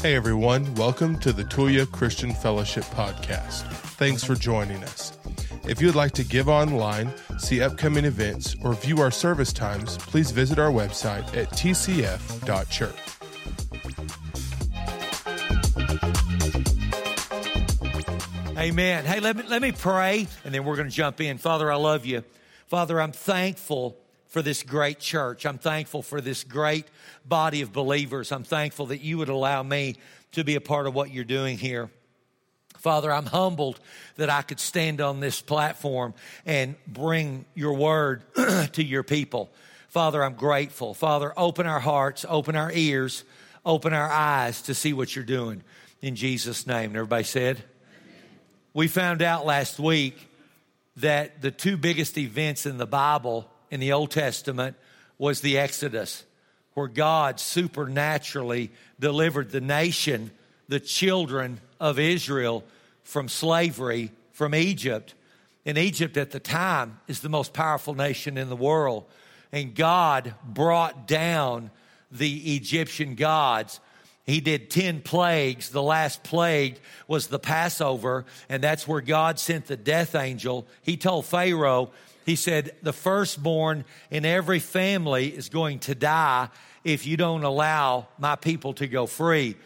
Hey everyone, welcome to the Tulia Christian Fellowship Podcast. Thanks for joining us. If you'd like to give online, see upcoming events, or view our service times, please visit our website at tcf.church. Amen. Hey, let me, let me pray and then we're going to jump in. Father, I love you. Father, I'm thankful for this great church. I'm thankful for this great body of believers. I'm thankful that you would allow me to be a part of what you're doing here. Father, I'm humbled that I could stand on this platform and bring your word to your people. Father, I'm grateful. Father, open our hearts, open our ears, open our eyes to see what you're doing. In Jesus' name. And everybody said, we found out last week that the two biggest events in the Bible in the Old Testament was the Exodus, where God supernaturally delivered the nation, the children of Israel from slavery from Egypt. And Egypt at the time is the most powerful nation in the world. And God brought down the Egyptian gods. He did 10 plagues. The last plague was the Passover, and that's where God sent the death angel. He told Pharaoh, he said, the firstborn in every family is going to die if you don't allow my people to go free.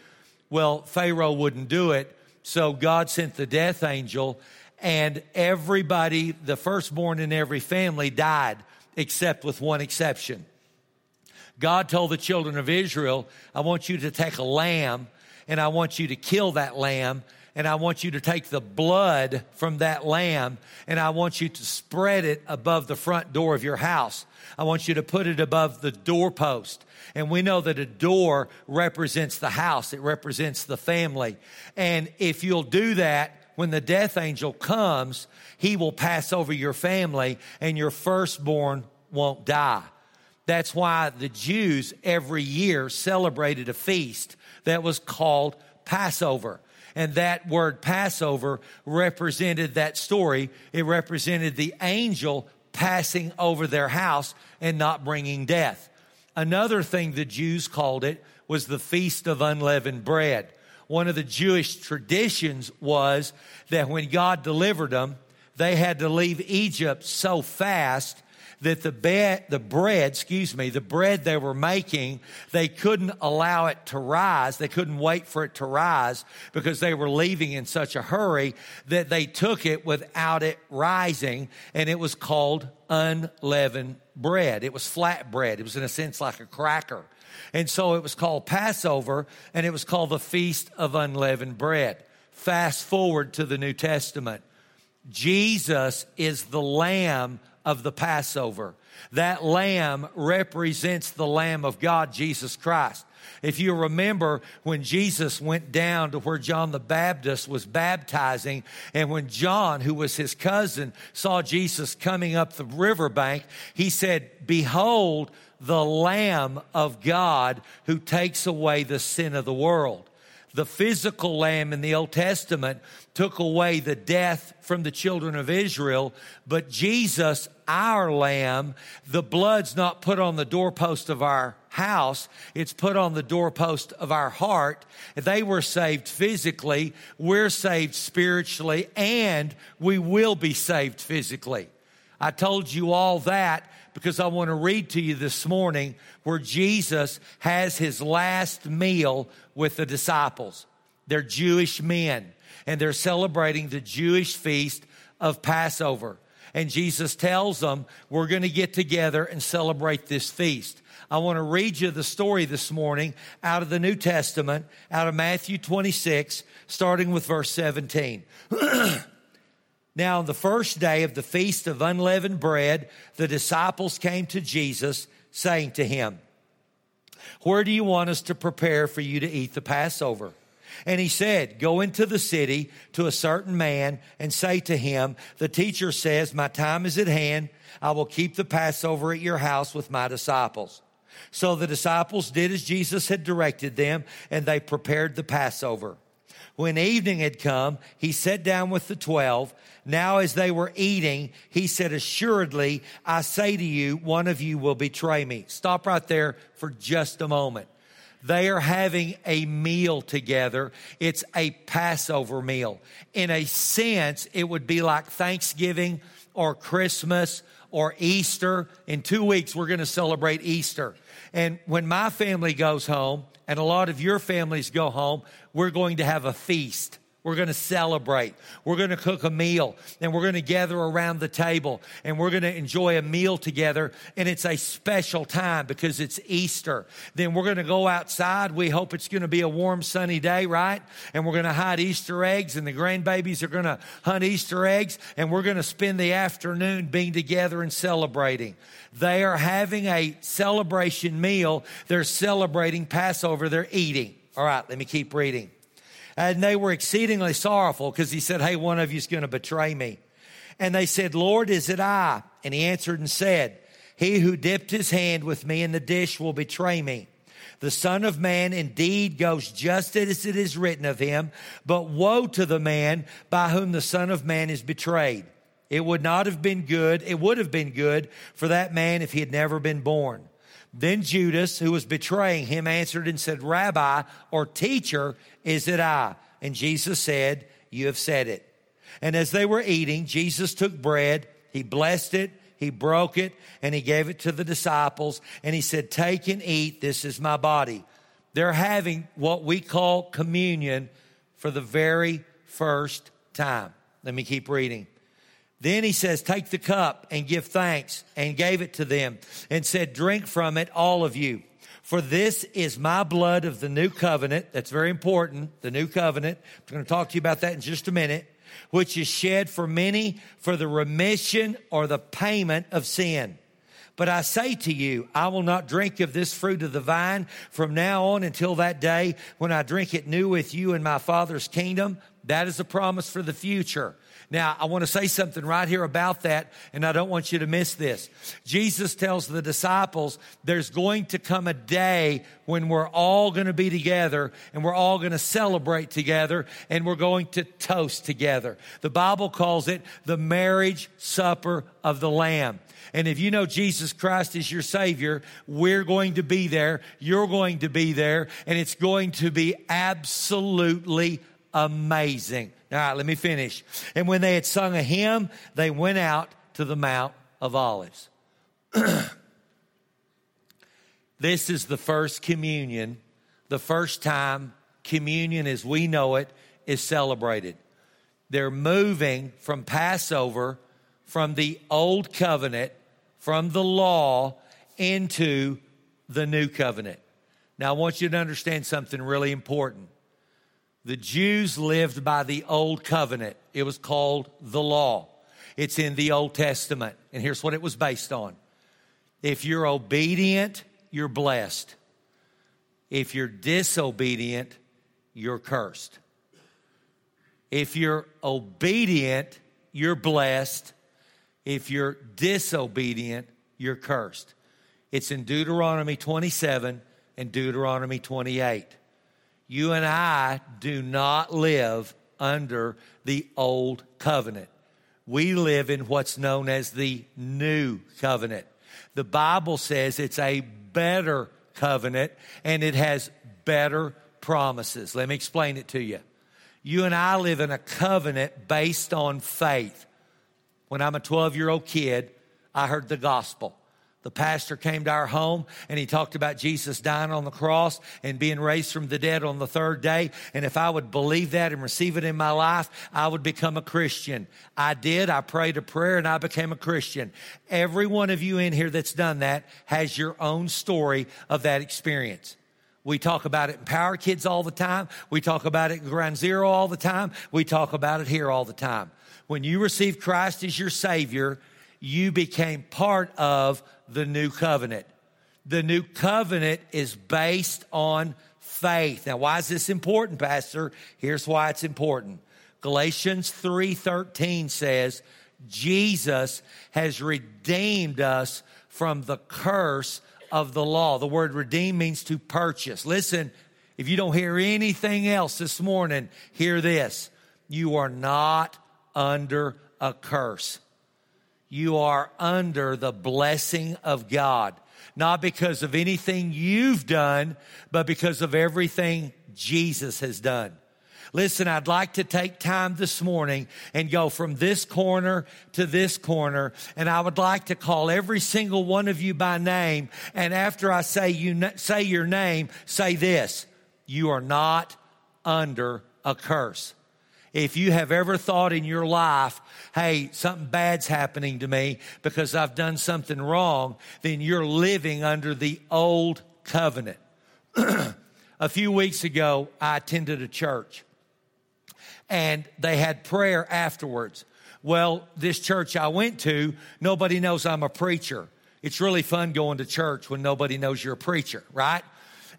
Well, Pharaoh wouldn't do it. So God sent the death angel and everybody, the firstborn in every family died except with one exception. God told the children of Israel, I want you to take a lamb and I want you to kill that lamb and I want you to take the blood from that lamb and I want you to spread it above the front door of your house. I want you to put it above the doorpost. And we know that a door represents the house. It represents the family. And if you'll do that, when the death angel comes, he will pass over your family and your firstborn won't die. That's why the Jews every year celebrated a feast that was called Passover. And that word Passover represented that story. It represented the angel passing over their house and not bringing death. Another thing the Jews called it was the Feast of Unleavened Bread. One of the Jewish traditions was that when God delivered them, they had to leave Egypt so fast that the, bed, the bread, excuse me, the bread they were making, they couldn't allow it to rise. They couldn't wait for it to rise because they were leaving in such a hurry that they took it without it rising and it was called unleavened bread. It was flat bread. It was in a sense like a cracker. And so it was called Passover and it was called the Feast of Unleavened Bread. Fast forward to the New Testament. Jesus is the Lamb of the Passover. That lamb represents the Lamb of God, Jesus Christ. If you remember when Jesus went down to where John the Baptist was baptizing, and when John, who was his cousin, saw Jesus coming up the riverbank, he said, Behold, the Lamb of God who takes away the sin of the world. The physical lamb in the Old Testament took away the death from the children of Israel, but Jesus, our lamb, the blood's not put on the doorpost of our house, it's put on the doorpost of our heart. They were saved physically, we're saved spiritually, and we will be saved physically. I told you all that because I want to read to you this morning where Jesus has his last meal with the disciples. They're Jewish men and they're celebrating the Jewish feast of Passover. And Jesus tells them, we're going to get together and celebrate this feast. I want to read you the story this morning out of the New Testament, out of Matthew 26, starting with verse 17. Now, on the first day of the feast of unleavened bread, the disciples came to Jesus, saying to him, Where do you want us to prepare for you to eat the Passover? And he said, Go into the city to a certain man and say to him, The teacher says, My time is at hand. I will keep the Passover at your house with my disciples. So the disciples did as Jesus had directed them, and they prepared the Passover. When evening had come, he sat down with the twelve. Now, as they were eating, he said, Assuredly, I say to you, one of you will betray me. Stop right there for just a moment. They are having a meal together. It's a Passover meal. In a sense, it would be like Thanksgiving or Christmas or Easter. In two weeks, we're going to celebrate Easter. And when my family goes home, and a lot of your families go home, we're going to have a feast. We're going to celebrate. We're going to cook a meal and we're going to gather around the table and we're going to enjoy a meal together. And it's a special time because it's Easter. Then we're going to go outside. We hope it's going to be a warm, sunny day, right? And we're going to hide Easter eggs and the grandbabies are going to hunt Easter eggs and we're going to spend the afternoon being together and celebrating. They are having a celebration meal. They're celebrating Passover. They're eating. All right, let me keep reading. And they were exceedingly sorrowful because he said, Hey, one of you is going to betray me. And they said, Lord, is it I? And he answered and said, He who dipped his hand with me in the dish will betray me. The Son of Man indeed goes just as it is written of him, but woe to the man by whom the Son of Man is betrayed. It would not have been good, it would have been good for that man if he had never been born. Then Judas, who was betraying him, answered and said, Rabbi or teacher, is it I? And Jesus said, You have said it. And as they were eating, Jesus took bread, he blessed it, he broke it, and he gave it to the disciples, and he said, Take and eat, this is my body. They're having what we call communion for the very first time. Let me keep reading. Then he says, Take the cup and give thanks, and gave it to them, and said, Drink from it, all of you. For this is my blood of the new covenant. That's very important, the new covenant. I'm going to talk to you about that in just a minute, which is shed for many for the remission or the payment of sin. But I say to you, I will not drink of this fruit of the vine from now on until that day when I drink it new with you in my Father's kingdom. That is a promise for the future. Now, I want to say something right here about that, and I don't want you to miss this. Jesus tells the disciples there's going to come a day when we're all going to be together and we're all going to celebrate together and we're going to toast together. The Bible calls it the marriage supper of the Lamb. And if you know Jesus Christ is your Savior, we're going to be there. You're going to be there. And it's going to be absolutely amazing. All right, let me finish. And when they had sung a hymn, they went out to the Mount of Olives. this is the first communion, the first time communion as we know it is celebrated. They're moving from Passover, from the old covenant, from the law into the new covenant. Now, I want you to understand something really important. The Jews lived by the old covenant. It was called the law. It's in the Old Testament. And here's what it was based on. If you're obedient, you're blessed. If you're disobedient, you're cursed. If you're obedient, you're blessed. If you're disobedient, you're cursed. It's in Deuteronomy 27 and Deuteronomy 28. You and I do not live under the old covenant. We live in what's known as the new covenant. The Bible says it's a better covenant and it has better promises. Let me explain it to you. You and I live in a covenant based on faith. When I'm a 12 year old kid, I heard the gospel. The pastor came to our home and he talked about Jesus dying on the cross and being raised from the dead on the third day. And if I would believe that and receive it in my life, I would become a Christian. I did. I prayed a prayer and I became a Christian. Every one of you in here that's done that has your own story of that experience. We talk about it in Power Kids all the time. We talk about it in Ground Zero all the time. We talk about it here all the time. When you receive Christ as your Savior, you became part of the new covenant. The new covenant is based on faith. Now, why is this important, Pastor? Here's why it's important. Galatians 3:13 says, Jesus has redeemed us from the curse of the law. The word redeem means to purchase. Listen, If you don't hear anything else this morning, hear this. You are not under a curse. You are under the blessing of God. Not because of anything you've done, but because of everything Jesus has done. Listen, I'd like to take time this morning and go from this corner to this corner. And I would like to call every single one of you by name. And after I say you, say your name, say this. You are not under a curse. If you have ever thought in your life, hey, something bad's happening to me because I've done something wrong, then you're living under the old covenant. a few weeks ago, I attended a church and they had prayer afterwards. Well, this church I went to, nobody knows I'm a preacher. It's really fun going to church when nobody knows you're a preacher, right?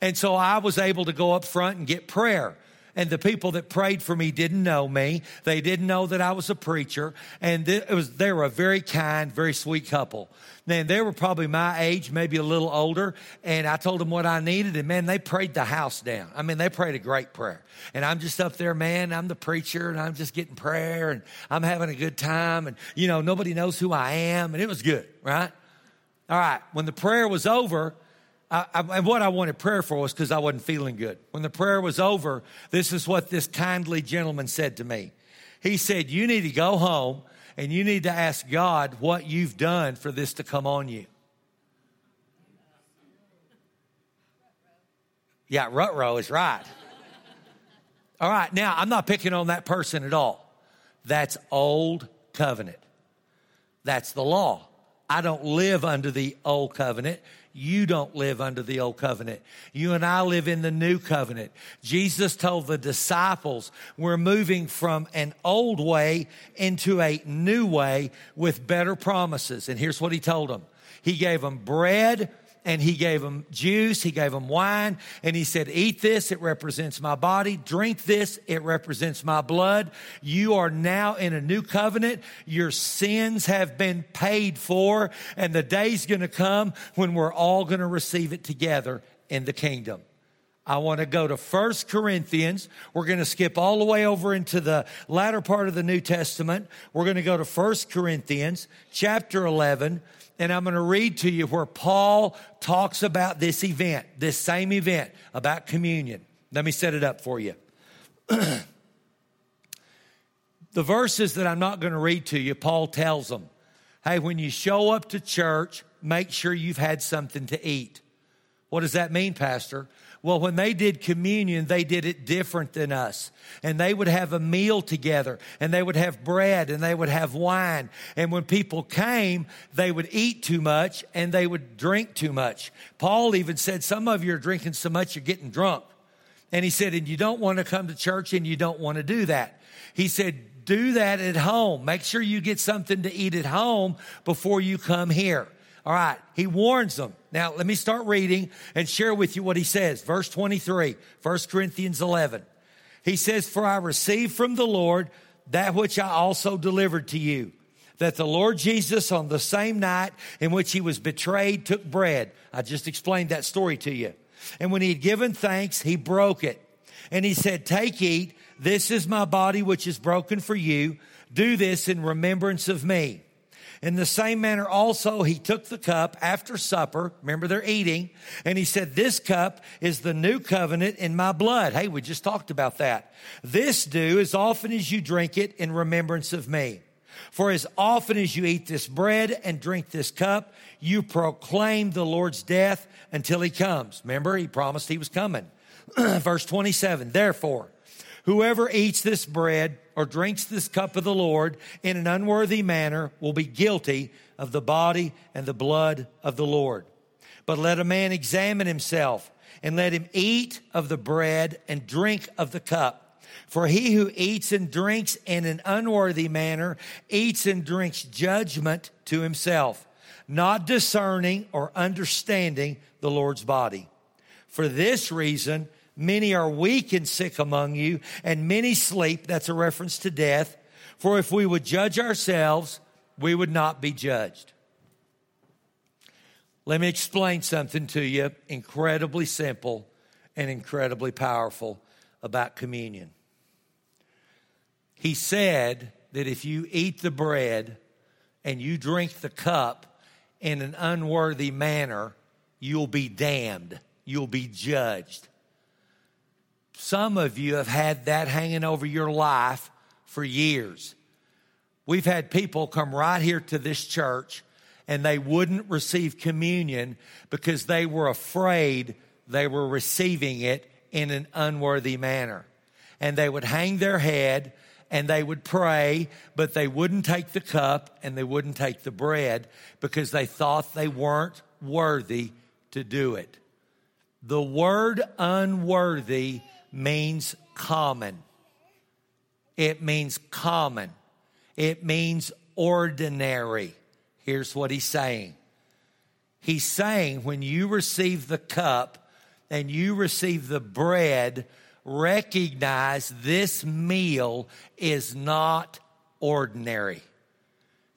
And so I was able to go up front and get prayer and the people that prayed for me didn't know me. They didn't know that I was a preacher, and it was they were a very kind, very sweet couple. Man, they were probably my age, maybe a little older, and I told them what I needed, and man, they prayed the house down. I mean, they prayed a great prayer, and I'm just up there, man. I'm the preacher, and I'm just getting prayer, and I'm having a good time, and you know, nobody knows who I am, and it was good, right? All right, when the prayer was over, I, I, and what I wanted prayer for was because I wasn't feeling good. When the prayer was over, this is what this kindly gentleman said to me. He said, You need to go home and you need to ask God what you've done for this to come on you. Yeah, rut row is right. All right, now I'm not picking on that person at all. That's old covenant. That's the law. I don't live under the old covenant. You don't live under the old covenant. You and I live in the new covenant. Jesus told the disciples, we're moving from an old way into a new way with better promises. And here's what he told them. He gave them bread and he gave them juice, he gave them wine, and he said, Eat this, it represents my body. Drink this, it represents my blood. You are now in a new covenant. Your sins have been paid for, and the day's gonna come when we're all gonna receive it together in the kingdom. I want to go to First Corinthians. We're going to skip all the way over into the latter part of the New Testament. We're going to go to First Corinthians chapter 11 and I'm going to read to you where Paul talks about this event, this same event about communion. Let me set it up for you. the verses that I'm not going to read to you, Paul tells them, hey, when you show up to church, make sure you've had something to eat. What does that mean, Pastor? Well, when they did communion, they did it different than us. And they would have a meal together and they would have bread and they would have wine. And when people came, they would eat too much and they would drink too much. Paul even said, some of you are drinking so much you're getting drunk. And he said, and you don't want to come to church and you don't want to do that. He said, do that at home. Make sure you get something to eat at home before you come here. All right. He warns them. Now, let me start reading and share with you what he says. Verse 23, 1 Corinthians 11. He says, For I received from the Lord that which I also delivered to you. That the Lord Jesus, on the same night in which he was betrayed, took bread. I just explained that story to you. And when he had given thanks, he broke it. And he said, Take, eat. This is my body, which is broken for you. Do this in remembrance of me. In the same manner also, he took the cup after supper. Remember, they're eating. And he said, This cup is the new covenant in my blood. Hey, we just talked about that. This do as often as you drink it in remembrance of me. For as often as you eat this bread and drink this cup, you proclaim the Lord's death until he comes. Remember, he promised he was coming. Verse 27, therefore, Whoever eats this bread or drinks this cup of the Lord in an unworthy manner will be guilty of the body and the blood of the Lord. But let a man examine himself and let him eat of the bread and drink of the cup. For he who eats and drinks in an unworthy manner eats and drinks judgment to himself, not discerning or understanding the Lord's body. For this reason, Many are weak and sick among you, and many sleep. That's a reference to death. For if we would judge ourselves, we would not be judged. Let me explain something to you, incredibly simple and incredibly powerful about communion. He said that if you eat the bread and you drink the cup in an unworthy manner, you'll be damned. You'll be judged. Some of you have had that hanging over your life for years. We've had people come right here to this church and they wouldn't receive communion because they were afraid they were receiving it in an unworthy manner. And they would hang their head and they would pray, but they wouldn't take the cup and they wouldn't take the bread because they thought they weren't worthy to do it. The word unworthy means common. It means common. It means ordinary. Here's what he's saying. He's saying when you receive the cup and you receive the bread, recognize this meal is not ordinary.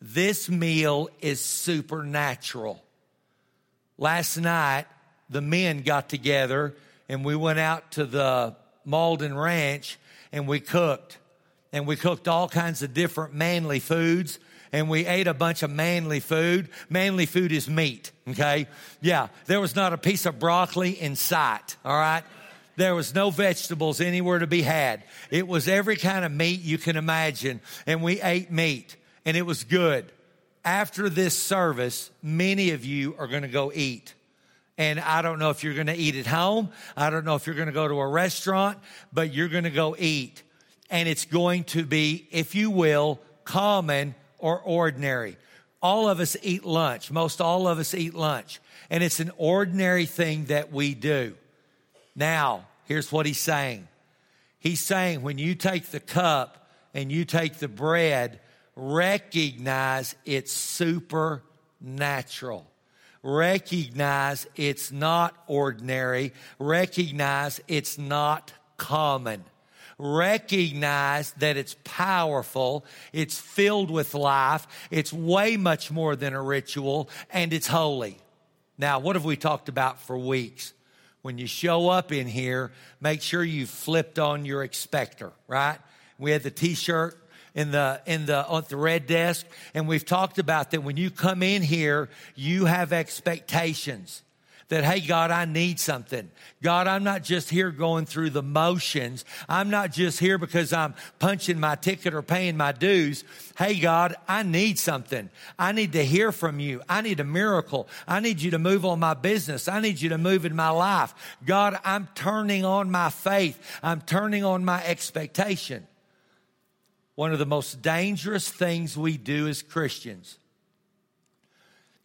This meal is supernatural. Last night, the men got together and we went out to the Malden Ranch and we cooked. And we cooked all kinds of different manly foods and we ate a bunch of manly food. Manly food is meat, okay? Yeah, there was not a piece of broccoli in sight, all right? There was no vegetables anywhere to be had. It was every kind of meat you can imagine, and we ate meat, and it was good. After this service, many of you are going to go eat. And I don't know if you're going to eat at home. I don't know if you're going to go to a restaurant, but you're going to go eat. And it's going to be, if you will, common or ordinary. All of us eat lunch. Most all of us eat lunch. And it's an ordinary thing that we do. Now, here's what he's saying. He's saying when you take the cup and you take the bread, recognize it's supernatural. Recognize it's not ordinary. Recognize it's not common. Recognize that it's powerful. It's filled with life. It's way much more than a ritual and it's holy. Now, what have we talked about for weeks? when you show up in here, make sure you flipped on your expector, right? We had the t-shirt in the in the on the red desk and we've talked about that when you come in here, you have expectations that, hey, God, I need something. God, I'm not just here going through the motions. I'm not just here because I'm punching my ticket or paying my dues. Hey, God, I need something. I need to hear from you. I need a miracle. I need you to move on my business. I need you to move in my life. God, I'm turning on my faith. I'm turning on my expectation. One of the most dangerous things we do as Christians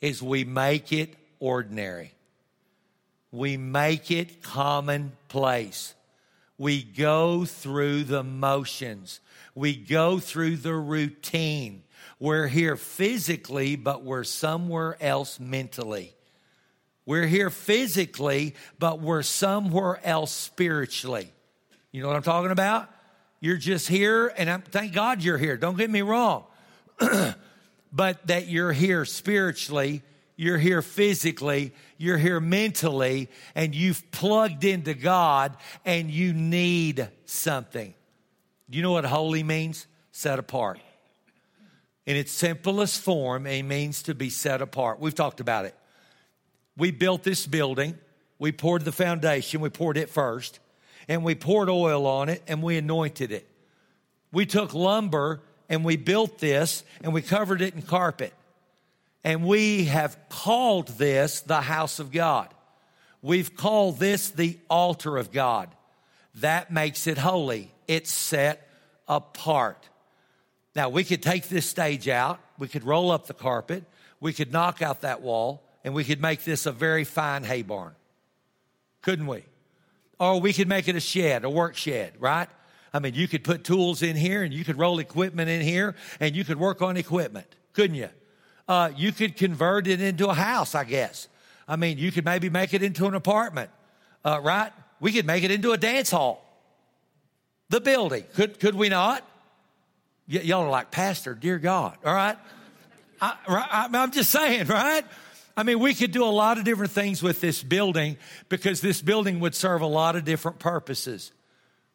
is we make it ordinary we make it commonplace. We go through the motions. We go through the routine. We're here physically, but we're somewhere else mentally. We're here physically, but we're somewhere else spiritually. You know what I'm talking about? You're just here, and I'm, thank God you're here. Don't get me wrong. but that you're here spiritually you're here physically, you're here mentally, and you've plugged into God and you need something. You know what holy means? Set apart. In its simplest form, it means to be set apart. We've talked about it. We built this building, we poured the foundation, we poured it first, and we poured oil on it and we anointed it. We took lumber and we built this and we covered it in carpet. And we have called this the house of God. We've called this the altar of God. That makes it holy. It's set apart. Now, we could take this stage out. We could roll up the carpet. We could knock out that wall and we could make this a very fine hay barn. Couldn't we? Or we could make it a shed, a work shed, right? I mean, you could put tools in here and you could roll equipment in here and you could work on equipment, couldn't you? Uh, you could convert it into a house, I guess. I mean, you could maybe make it into an apartment, uh, right? We could make it into a dance hall. The building, could, could we not? Y- y'all are like, Pastor, dear God, all right? I, right? I'm just saying, right? I mean, we could do a lot of different things with this building because this building would serve a lot of different purposes.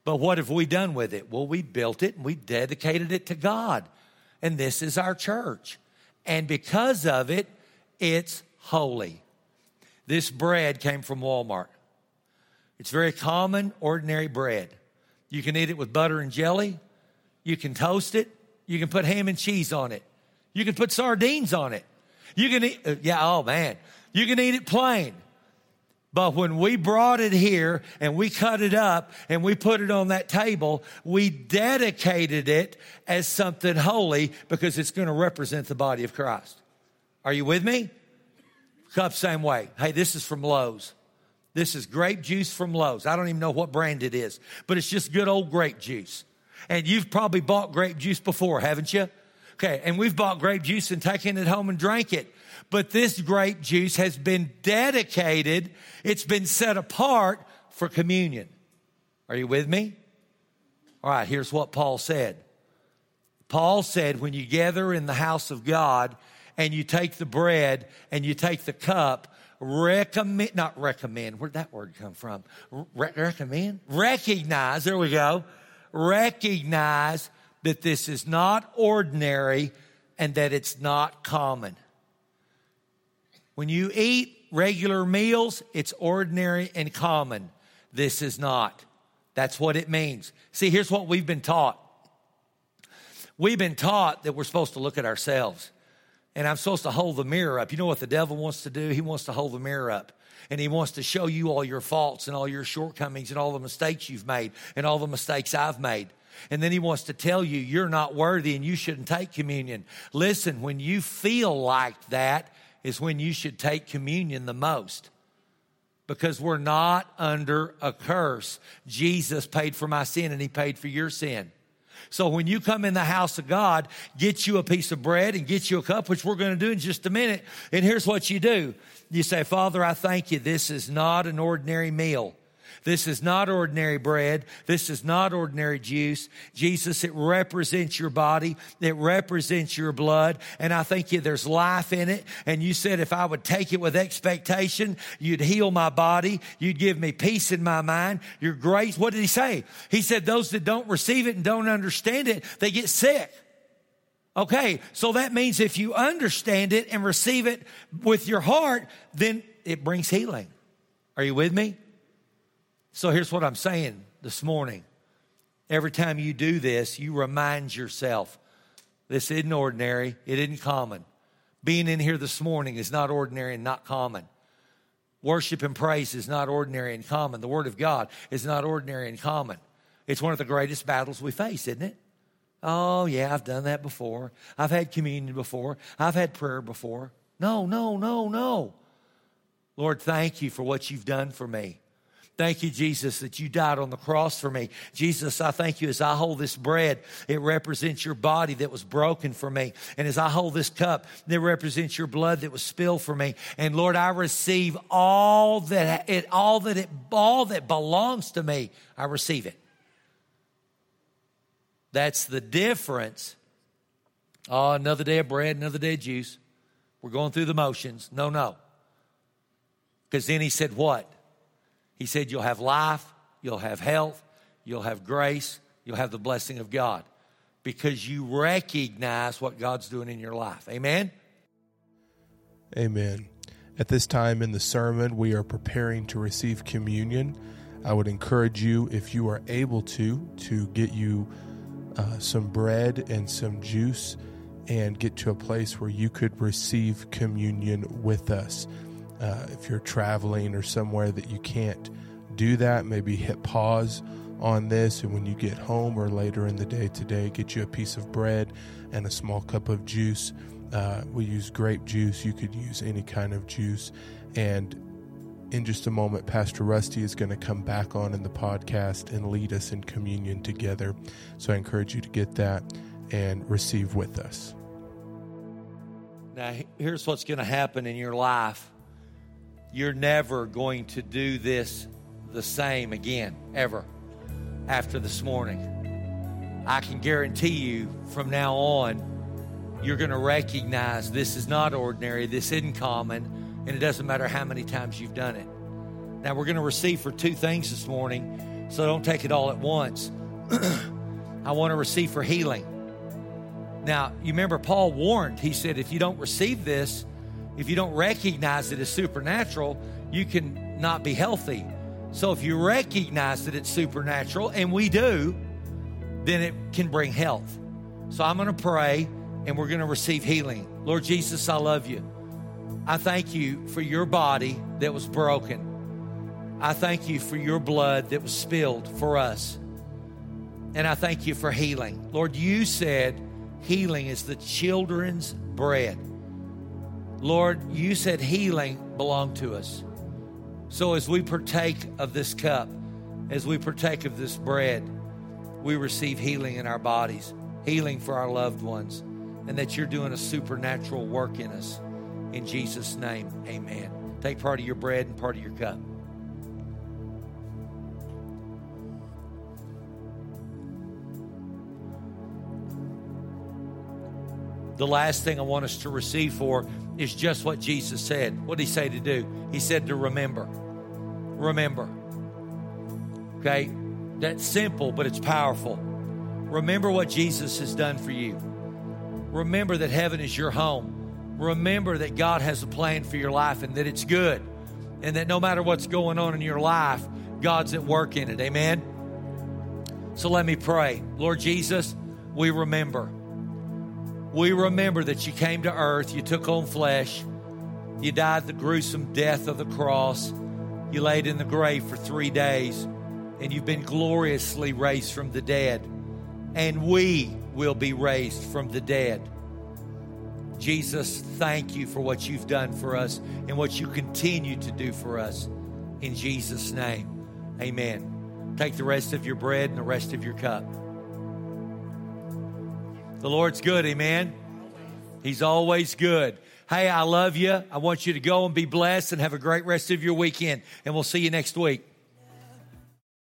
But what have we done with it? Well, we built it and we dedicated it to God. And this is our church. And because of it, it's holy. This bread came from Walmart. It's very common, ordinary bread. You can eat it with butter and jelly. You can toast it. You can put ham and cheese on it. You can put sardines on it. You can eat, uh, yeah, oh man. You can eat it plain. But when we brought it here and we cut it up and we put it on that table, we dedicated it as something holy because it's going to represent the body of Christ. Are you with me? Cup same way. Hey, this is from Lowe's. This is grape juice from Lowe's. I don't even know what brand it is, but it's just good old grape juice. And you've probably bought grape juice before, haven't you? Okay, and we've bought grape juice and taken it home and drank it. But this grape juice has been dedicated, it's been set apart for communion. Are you with me? All right, here's what Paul said. Paul said, when you gather in the house of God and you take the bread and you take the cup, recommend, not recommend, where'd that word come from? Re- recommend? Recognize, there we go. Recognize that this is not ordinary and that it's not common. When you eat regular meals, it's ordinary and common. This is not. That's what it means. See, here's what we've been taught. We've been taught that we're supposed to look at ourselves and I'm supposed to hold the mirror up. You know what the devil wants to do? He wants to hold the mirror up and he wants to show you all your faults and all your shortcomings and all the mistakes you've made and all the mistakes I've made. And then he wants to tell you you're not worthy and you shouldn't take communion. Listen, when you feel like that is when you should take communion the most. Because we're not under a curse. Jesus paid for my sin and he paid for your sin. So when you come in the house of God, get you a piece of bread and get you a cup, which we're going to do in just a minute. And here's what you do. You say, Father, I thank you. This is not an ordinary meal. This is not ordinary bread. This is not ordinary juice. Jesus, it represents your body. It represents your blood. And I think there's life in it. And you said if I would take it with expectation, you'd heal my body. You'd give me peace in my mind. Your grace. What did he say? He said those that don't receive it and don't understand it, they get sick. Okay, so that means if you understand it and receive it with your heart, then it brings healing. Are you with me? So here's what I'm saying this morning. Every time you do this, you remind yourself this isn't ordinary, it isn't common. Being in here this morning is not ordinary and not common. Worship and praise is not ordinary and common. The Word of God is not ordinary and common. It's one of the greatest battles we face, isn't it? Oh, yeah, I've done that before. I've had communion before. I've had prayer before. No, no, no, no. Lord, thank you for what you've done for me. Thank you, Jesus, that you died on the cross for me. Jesus, I thank you as I hold this bread, it represents your body that was broken for me. And as I hold this cup, it represents your blood that was spilled for me. And Lord, I receive all that it, all that it, all that belongs to me. I receive it. That's the difference. Oh, another day of bread, another day of juice. We're going through the motions. No, no. Because then he said, what? He said, You'll have life, you'll have health, you'll have grace, you'll have the blessing of God because you recognize what God's doing in your life. Amen? Amen. At this time in the sermon, we are preparing to receive communion. I would encourage you, if you are able to, to get you uh, some bread and some juice and get to a place where you could receive communion with us. Uh, if you're traveling or somewhere that you can't do that, maybe hit pause on this. And when you get home or later in the day today, get you a piece of bread and a small cup of juice. Uh, we use grape juice. You could use any kind of juice. And in just a moment, Pastor Rusty is going to come back on in the podcast and lead us in communion together. So I encourage you to get that and receive with us. Now, here's what's going to happen in your life you're never going to do this the same again, ever, after this morning. I can guarantee you from now on, you're going to recognize this is not ordinary, this isn't common, And it doesn't matter how many times you've done it. Now, we're going to receive for two things this morning, so don't take it all at once. I want to receive for healing. Now, you remember Paul warned, he said, if you don't receive this, if you don't recognize it as supernatural, you can not be healthy. So if you recognize that it's supernatural, and we do, then it can bring health. So I'm going to pray and we're going to receive healing. Lord Jesus, I love you. I thank you for your body that was broken. I thank you for your blood that was spilled for us. And I thank you for healing. Lord, you said healing is the children's bread. Lord, you said healing belonged to us. So as we partake of this cup, as we partake of this bread, we receive healing in our bodies, healing for our loved ones, and that you're doing a supernatural work in us. In Jesus' name, amen. Take part of your bread and part of your cup. The last thing I want us to receive for is just what Jesus said. What did he say to do? He said to remember. Remember. Okay? That's simple, but it's powerful. Remember what Jesus has done for you. Remember that heaven is your home. Remember that God has a plan for your life and that it's good. And that no matter what's going on in your life, God's at work in it. Amen? So let me pray. Lord Jesus, we remember we remember that you came to earth, you took on flesh, you died the gruesome death of the cross, you laid in the grave for three days, and you've been gloriously raised from the dead. And we will be raised from the dead. Jesus, thank you for what you've done for us and what you continue to do for us. In Jesus' name, amen. Take the rest of your bread and the rest of your cup. The Lord's good, amen. He's always good. Hey, I love you. I want you to go and be blessed and have a great rest of your weekend. And we'll see you next week.